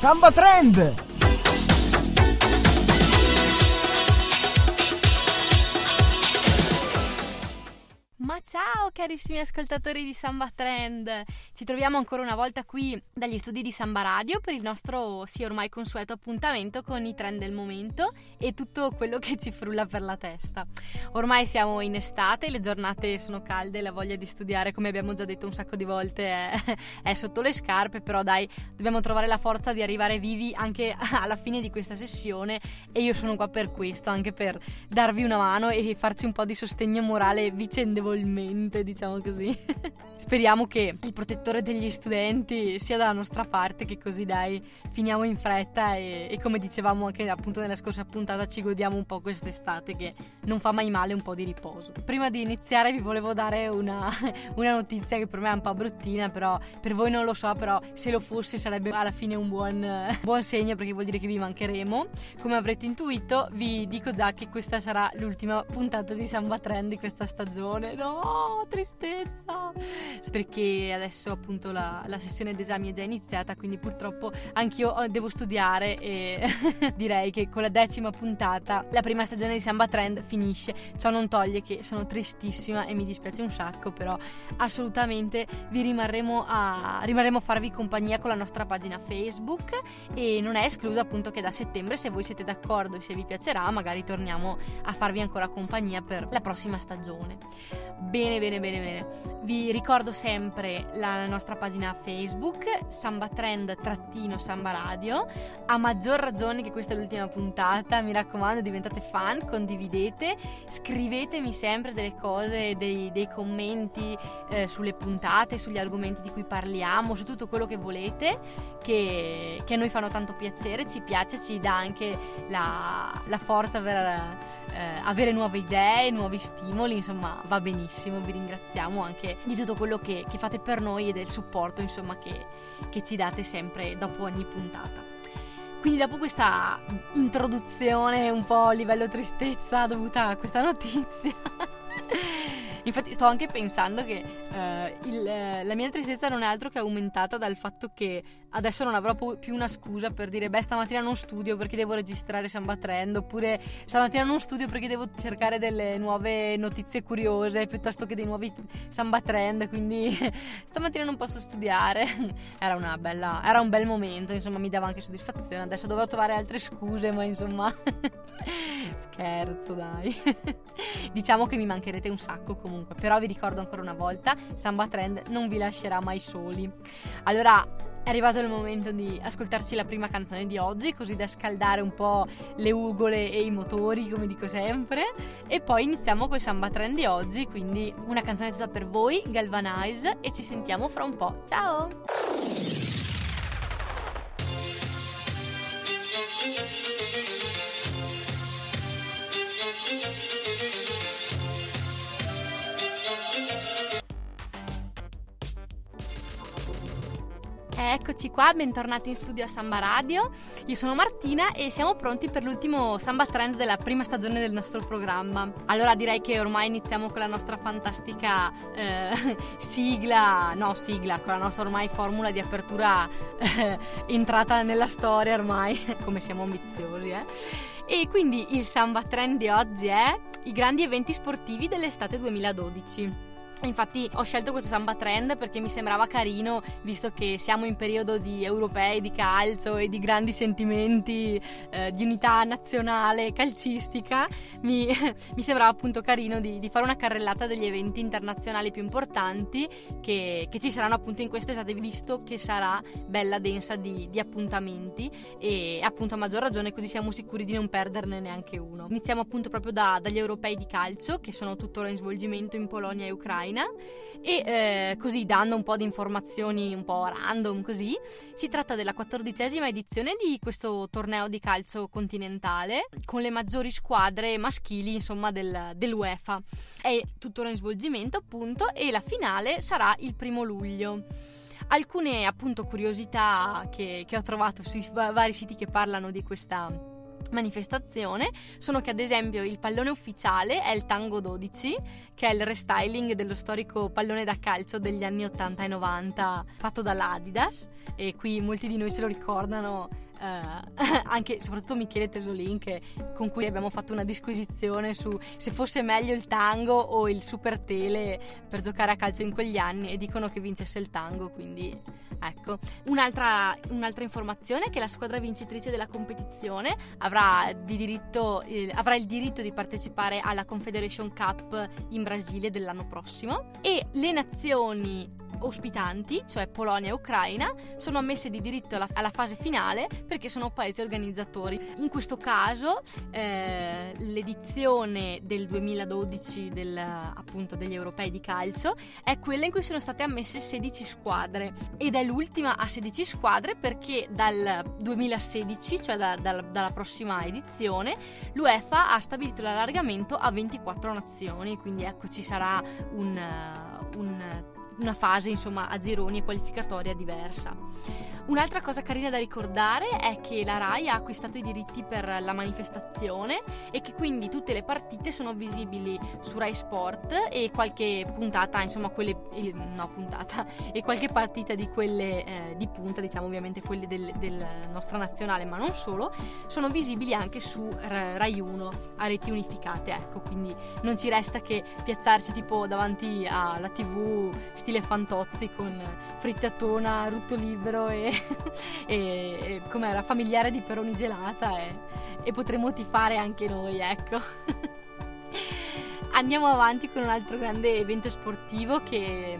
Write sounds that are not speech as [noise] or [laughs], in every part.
Samba Trend! Ciao carissimi ascoltatori di Samba Trend! Ci troviamo ancora una volta qui dagli studi di Samba Radio per il nostro, sì ormai consueto appuntamento con i trend del momento e tutto quello che ci frulla per la testa. Ormai siamo in estate, le giornate sono calde, la voglia di studiare, come abbiamo già detto un sacco di volte, è, [laughs] è sotto le scarpe, però dai, dobbiamo trovare la forza di arrivare vivi anche [laughs] alla fine di questa sessione e io sono qua per questo, anche per darvi una mano e farci un po' di sostegno morale vicendevolmente piacevolmente, diciamo così. [laughs] Speriamo che il protettore degli studenti sia dalla nostra parte, che così dai, finiamo in fretta e, e come dicevamo anche appunto nella scorsa puntata ci godiamo un po' quest'estate che non fa mai male un po' di riposo. Prima di iniziare vi volevo dare una, [laughs] una notizia che per me è un po' bruttina, però per voi non lo so, però se lo fosse sarebbe alla fine un buon, [laughs] buon segno perché vuol dire che vi mancheremo. Come avrete intuito vi dico già che questa sarà l'ultima puntata di Samba Trend di questa stagione no, tristezza. Perché adesso appunto la, la sessione d'esami è già iniziata, quindi purtroppo anch'io oh, devo studiare e [laughs] direi che con la decima puntata la prima stagione di Samba Trend finisce. Ciò non toglie che sono tristissima e mi dispiace un sacco, però assolutamente vi rimarremo a, rimarremo a farvi compagnia con la nostra pagina Facebook e non è escluso appunto che da settembre se voi siete d'accordo e se vi piacerà magari torniamo a farvi ancora compagnia per la prossima stagione. Bene, bene, bene, bene. Vi ricordo sempre la nostra pagina Facebook, Samba Trend trattino Samba Radio. A maggior ragione che questa è l'ultima puntata, mi raccomando, diventate fan, condividete, scrivetemi sempre delle cose, dei, dei commenti eh, sulle puntate, sugli argomenti di cui parliamo, su tutto quello che volete, che, che a noi fanno tanto piacere, ci piace, ci dà anche la, la forza per eh, avere nuove idee, nuovi stimoli, insomma, va benissimo benissimo, vi ringraziamo anche di tutto quello che, che fate per noi e del supporto insomma che, che ci date sempre dopo ogni puntata. Quindi dopo questa introduzione un po' a livello tristezza dovuta a questa notizia [laughs] Infatti sto anche pensando che uh, il, uh, la mia tristezza non è altro che aumentata dal fatto che adesso non avrò più una scusa per dire beh stamattina non studio perché devo registrare Samba Trend oppure stamattina non studio perché devo cercare delle nuove notizie curiose piuttosto che dei nuovi Samba Trend quindi [laughs] stamattina non posso studiare. [laughs] Era, bella, era un bel momento insomma mi dava anche soddisfazione. Adesso dovrò trovare altre scuse ma insomma [laughs] scherzo dai [laughs] diciamo che mi mancherete un sacco comunque però vi ricordo ancora una volta Samba Trend non vi lascerà mai soli allora è arrivato il momento di ascoltarci la prima canzone di oggi, così da scaldare un po' le ugole e i motori, come dico sempre. E poi iniziamo con samba trend di oggi, quindi una canzone tutta per voi, Galvanize, e ci sentiamo fra un po'. Ciao! Eccoci qua, bentornati in studio a Samba Radio. Io sono Martina e siamo pronti per l'ultimo Samba Trend della prima stagione del nostro programma. Allora direi che ormai iniziamo con la nostra fantastica eh, [laughs] sigla, no sigla, con la nostra ormai formula di apertura eh, entrata nella storia ormai, [laughs] come siamo ambiziosi, eh. E quindi il Samba Trend di oggi è i grandi eventi sportivi dell'estate 2012. Infatti ho scelto questo samba trend perché mi sembrava carino, visto che siamo in periodo di europei, di calcio e di grandi sentimenti eh, di unità nazionale calcistica. Mi, [laughs] mi sembrava appunto carino di, di, fare una carrellata degli eventi internazionali più importanti che, che ci saranno appunto in quest'estate, visto che sarà bella densa di, di appuntamenti e appunto a maggior ragione così siamo sicuri di non perderne neanche uno. Iniziamo appunto proprio da, dagli europei di calcio che sono tuttora in svolgimento in Polonia e Ucraina Ucraina e eh, così dando un po' di informazioni un po' random così, si tratta della quattordicesima edizione di questo torneo di calcio continentale con le maggiori squadre maschili insomma del, dell'UEFA. È tuttora in svolgimento appunto e la finale sarà il primo luglio alcune appunto curiosità che, che ho trovato sui vari siti che parlano di questa manifestazione sono che ad esempio il pallone ufficiale è il Tango 12 che è il restyling dello storico pallone da calcio degli anni 80 e 90 fatto dall'Adidas e qui molti di noi se lo ricordano eh, [laughs] anche soprattutto Michele Tesolin che, con cui abbiamo fatto una disquisizione su se fosse meglio il tango o il super tele per giocare a calcio in quegli anni e dicono che vincesse il tango quindi ecco. Un'altra, un'altra informazione è che la squadra vincitrice della competizione avrà, diritto, eh, avrà il diritto di partecipare alla Confederation Cup in Brasile dell'anno prossimo. E le nazioni ospitanti, cioè Polonia e Ucraina, sono ammesse di diritto alla, alla fase finale perché sono paesi organizzatori. In questo caso eh, l'edizione del 2012 del, appunto, degli europei di calcio è quella in cui sono state ammesse 16 squadre ed è l'ultima a 16 squadre perché dal 2016, cioè da, da, dalla prossima edizione, l'UEFA ha stabilito l'allargamento a 24 nazioni, quindi ecco ci sarà un, un una fase insomma a gironi e qualificatoria diversa. Un'altra cosa carina da ricordare è che la RAI ha acquistato i diritti per la manifestazione e che quindi tutte le partite sono visibili su Rai Sport e qualche puntata, insomma quelle eh, no puntata [laughs] e qualche partita di quelle eh, di punta, diciamo ovviamente quelle del, del nostra nazionale, ma non solo, sono visibili anche su Rai 1 a reti unificate, ecco, quindi non ci resta che piazzarci tipo davanti alla TV stile Fantozzi con frittatona, rutto libero e [laughs] e, e com'era familiare di Peroni gelata e, e potremo tifare anche noi, ecco. [laughs] Andiamo avanti con un altro grande evento sportivo che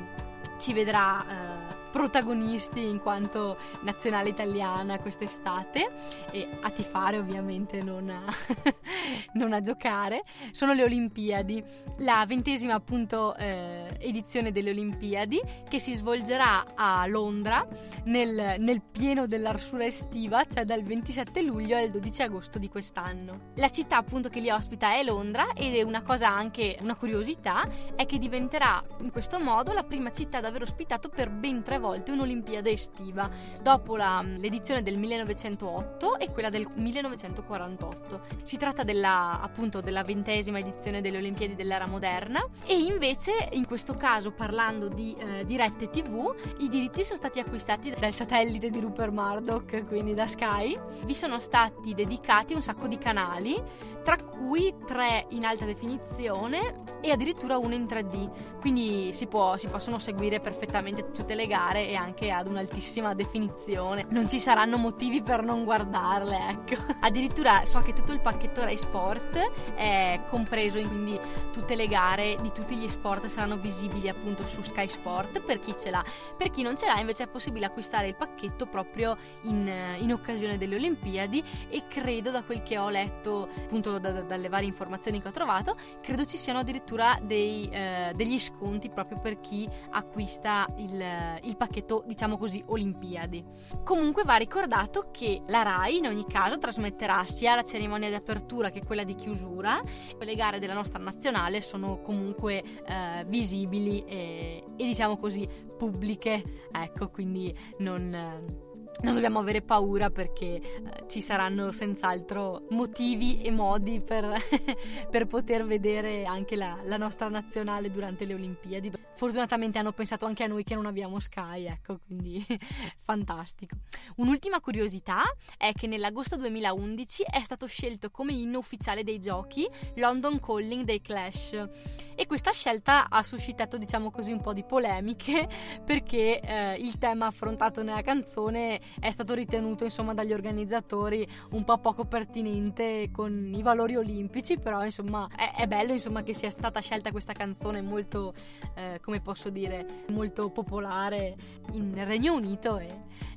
ci vedrà eh, protagonisti in quanto nazionale italiana quest'estate e a tifare ovviamente non a, [laughs] non a giocare. Sono le Olimpiadi la ventesima appunto eh, edizione delle Olimpiadi che si svolgerà a Londra nel, nel pieno dell'arsura estiva cioè dal 27 luglio al 12 agosto di quest'anno. La città appunto che li ospita è Londra ed è una cosa anche una curiosità è che diventerà in questo modo la prima città ad aver ospitato per ben tre volte un'Olimpiade estiva, dopo la, l'edizione del 1908 e quella del 1948. Si tratta della, appunto della ventesima edizione delle Olimpiadi dell'era moderna e invece in questo caso parlando di eh, dirette tv i diritti sono stati acquistati dal satellite di Rupert Murdoch, quindi da Sky. Vi sono stati dedicati un sacco di canali, tra cui tre in alta definizione e addirittura uno in 3D, quindi si, può, si possono seguire perfettamente tutte le gare e anche ad un'altissima definizione. Non ci saranno motivi per non guardarle, ecco. [laughs] Addirittura so che tutto il pacchetto Rai Sport è compreso, quindi tutte le gare di tutti gli sport saranno visibili appunto su Sky Sport per chi ce l'ha. Per chi non ce l'ha invece è possibile acquistare il pacchetto proprio in, in occasione delle Olimpiadi e credo da quel che ho letto appunto da, da, dalle varie informazioni che ho trovato, credo ci siano addirittura dei, eh, degli sconti proprio per chi acquista il, il pacchetto diciamo così, Olimpiadi. Comunque va ricordato che la RAI in ogni caso trasmetterà sia la cerimonia di apertura che quella di chiusura. Le gare della nostra nazionale sono comunque eh, visibili e, e, diciamo così pubbliche, ecco, quindi non non dobbiamo avere paura perché eh, ci saranno senz'altro motivi e modi per, [laughs] per poter vedere anche la, la, nostra nazionale durante le Olimpiadi. Fortunatamente hanno pensato anche a noi che non abbiamo Sky, ecco, quindi [laughs] fantastico. Un'ultima curiosità è che nell'agosto 2011 è stato scelto come inno ufficiale dei giochi London Calling dei Clash e questa scelta ha suscitato, diciamo così, un po' di polemiche [laughs] perché eh, il tema affrontato nella canzone è stato ritenuto insomma dagli organizzatori un po' poco pertinente con i valori olimpici però insomma è, è bello insomma che sia stata scelta questa canzone molto eh, come posso dire molto popolare in Regno Unito e,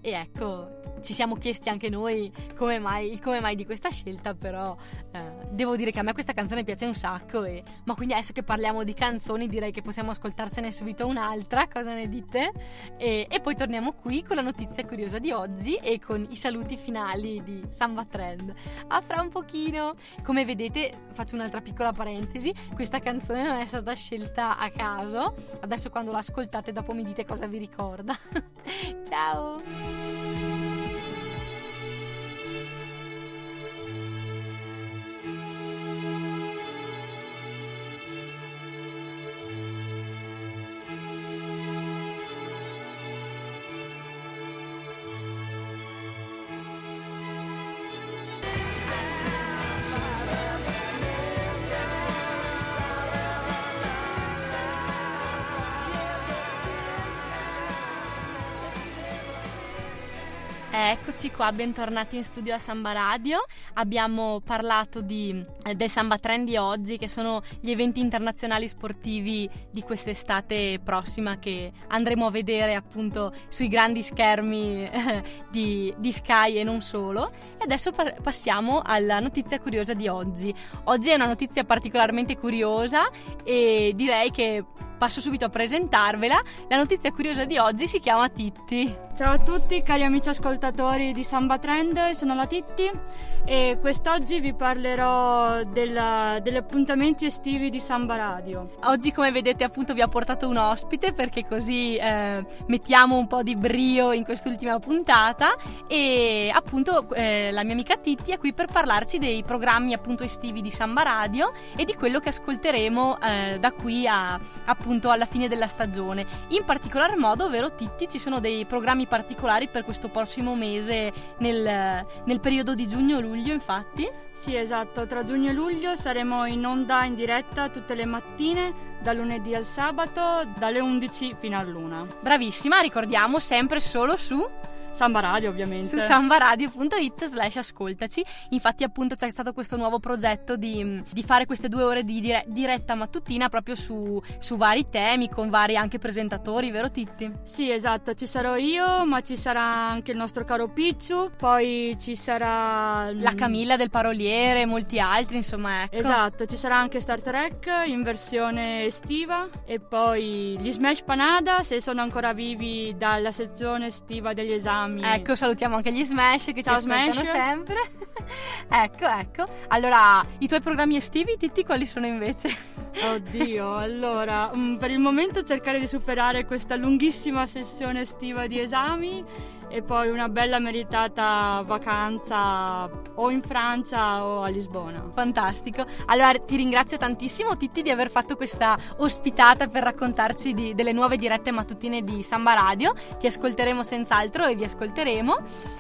e, ecco ci siamo chiesti anche noi come mai, il come mai di questa scelta però eh, devo dire che a me questa canzone piace un sacco e, ma quindi adesso che parliamo di canzoni direi che possiamo ascoltarsene subito un'altra cosa ne dite? E, e poi torniamo qui con la notizia curiosa di oggi e con i saluti finali di Samba Trend. A fra un pochino, come vedete, faccio un'altra piccola parentesi, questa canzone non è stata scelta a caso, adesso quando l'ascoltate dopo mi dite cosa vi ricorda. [laughs] Ciao! Thank you. Eccoci qua, bentornati in studio a Samba Radio. Abbiamo parlato di, eh, del Samba Trend di oggi, che sono gli eventi internazionali sportivi di quest'estate prossima che andremo a vedere appunto sui grandi schermi [laughs] di, di, Sky e non solo. E adesso par- passiamo alla notizia curiosa di oggi. Oggi è una notizia particolarmente curiosa e direi che passo subito a presentarvela. La notizia curiosa di oggi si chiama Titti. Ciao a tutti cari amici ascoltatori di Samba Trend, sono la Titti e quest'oggi vi parlerò della, degli appuntamenti estivi di Samba Radio. Oggi come vedete appunto vi ho portato un ospite perché così eh, mettiamo un po' di brio in quest'ultima puntata e appunto eh, la mia amica Titti è qui per parlarci dei programmi appunto estivi di Samba Radio e di quello che ascolteremo eh, da qui a appunto alla fine della stagione. In particolar modo, vero Titti, ci sono dei programmi particolari per questo prossimo mese nel, nel periodo di giugno-luglio, infatti? Sì, esatto, tra giugno e luglio saremo in onda in diretta tutte le mattine, da lunedì al sabato, dalle 11 fino all'una. Bravissima, ricordiamo sempre solo su Samba Radio ovviamente. Su sambaradio.it slash ascoltaci. Infatti appunto c'è stato questo nuovo progetto di, di fare queste due ore di dire, diretta mattutina proprio su, su, vari temi, con vari anche presentatori, vero Titti? Sì, esatto, ci sarò io, ma ci sarà anche il nostro caro Picciu, poi ci sarà... La Camilla del Paroliere, molti altri, insomma, ecco. Esatto, ci sarà anche Star Trek in versione estiva e poi gli Smash Panada, se sono ancora vivi dalla sezione estiva degli esami Grammy. Ecco, salutiamo anche gli Smash che Ciao, ci ascoltano Smash. sempre. [laughs] ecco, ecco. Allora, i tuoi programmi estivi, Titti, quali sono invece? [laughs] Oddio, allora, um, per il momento cercare di superare questa lunghissima sessione estiva di esami e poi una bella meritata vacanza o in Francia o a Lisbona. Fantastico. Allora ti ringrazio tantissimo Titti di aver fatto questa ospitata per raccontarci di, delle nuove dirette mattutine di Samba Radio. Ti ascolteremo senz'altro e vi ascolteremo.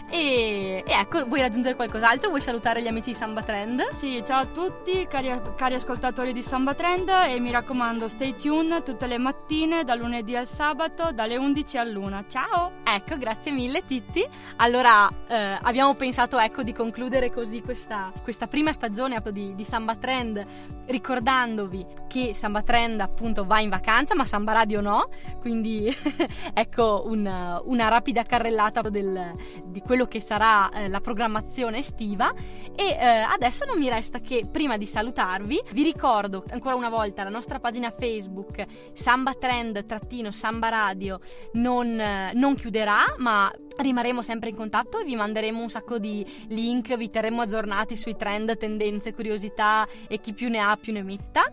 E, e ecco, vuoi aggiungere qualcos'altro? Vuoi salutare gli amici di Samba Trend? Sì, ciao a tutti cari, cari ascoltatori di Samba Trend e mi raccomando stay tuned tutte le mattine da lunedì al sabato dalle 11 all'una. Ciao! Ecco, grazie mille Titti. Allora eh, abbiamo pensato ecco, di concludere così questa, questa prima stagione di, di, Samba Trend ricordandovi che Samba Trend appunto va in vacanza ma Samba Radio no, quindi [laughs] ecco una, una, rapida carrellata del, di quello che sarà eh, la programmazione estiva e eh, adesso non mi resta che prima di salutarvi vi ricordo ancora una volta la nostra pagina Facebook Samba Trend-Samba Radio non, non chiuderà ma Rimarremo sempre in contatto e vi manderemo un sacco di link, vi terremo aggiornati sui trend, tendenze, curiosità e chi più ne ha più ne metta.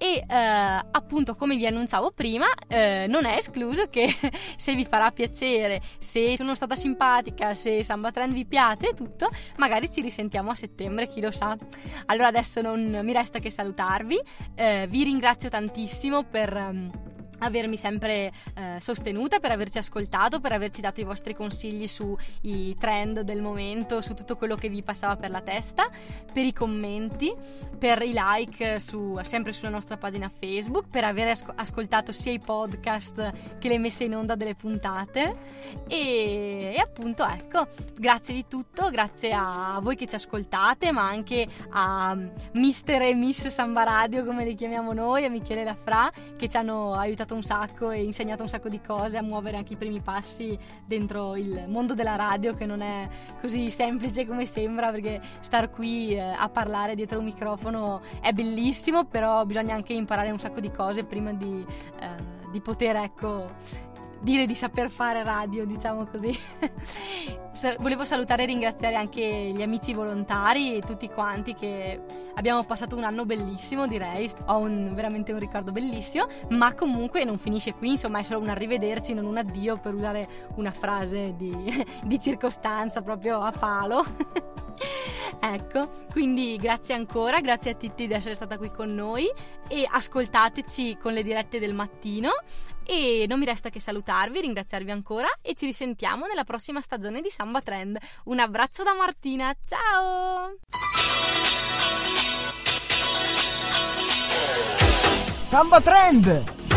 E eh, appunto, come vi annunciavo prima, eh, non è escluso che [laughs] se vi farà piacere, se sono stata simpatica, se Samba Trend vi piace e tutto, magari ci risentiamo a settembre, chi lo sa. Allora adesso non mi resta che salutarvi, eh, vi ringrazio tantissimo per. Avermi sempre eh, sostenuta, per averci ascoltato, per averci dato i vostri consigli sui trend del momento, su tutto quello che vi passava per la testa, per i commenti, per i like su, sempre sulla nostra pagina Facebook, per aver asco- ascoltato sia i podcast che le messe in onda delle puntate. E, e appunto ecco, grazie di tutto, grazie a voi che ci ascoltate, ma anche a Mister e Miss Samba Radio come li chiamiamo noi, a Michele Lafra che ci hanno aiutato aiutato un sacco e insegnato un sacco di cose a muovere anche i primi passi dentro il mondo della radio che non è così semplice come sembra perché star qui eh, a parlare dietro un microfono è bellissimo però bisogna anche imparare un sacco di cose prima di, eh, di poter ecco dire di saper fare radio, diciamo così. [laughs] Volevo salutare e ringraziare anche gli amici volontari e tutti quanti che abbiamo passato un anno bellissimo, direi. Ho un, veramente un ricordo bellissimo, ma comunque non finisce qui, insomma, è solo un arrivederci, non un addio per usare una frase di, [laughs] di circostanza proprio a palo. [laughs] ecco, quindi grazie ancora, grazie a Titti di essere stata qui con noi e ascoltateci con le dirette del mattino e non mi resta che salutarvi, ringraziarvi ancora e ci risentiamo nella prossima stagione di Samba Trend. Un abbraccio da Martina, ciao! Samba Trend!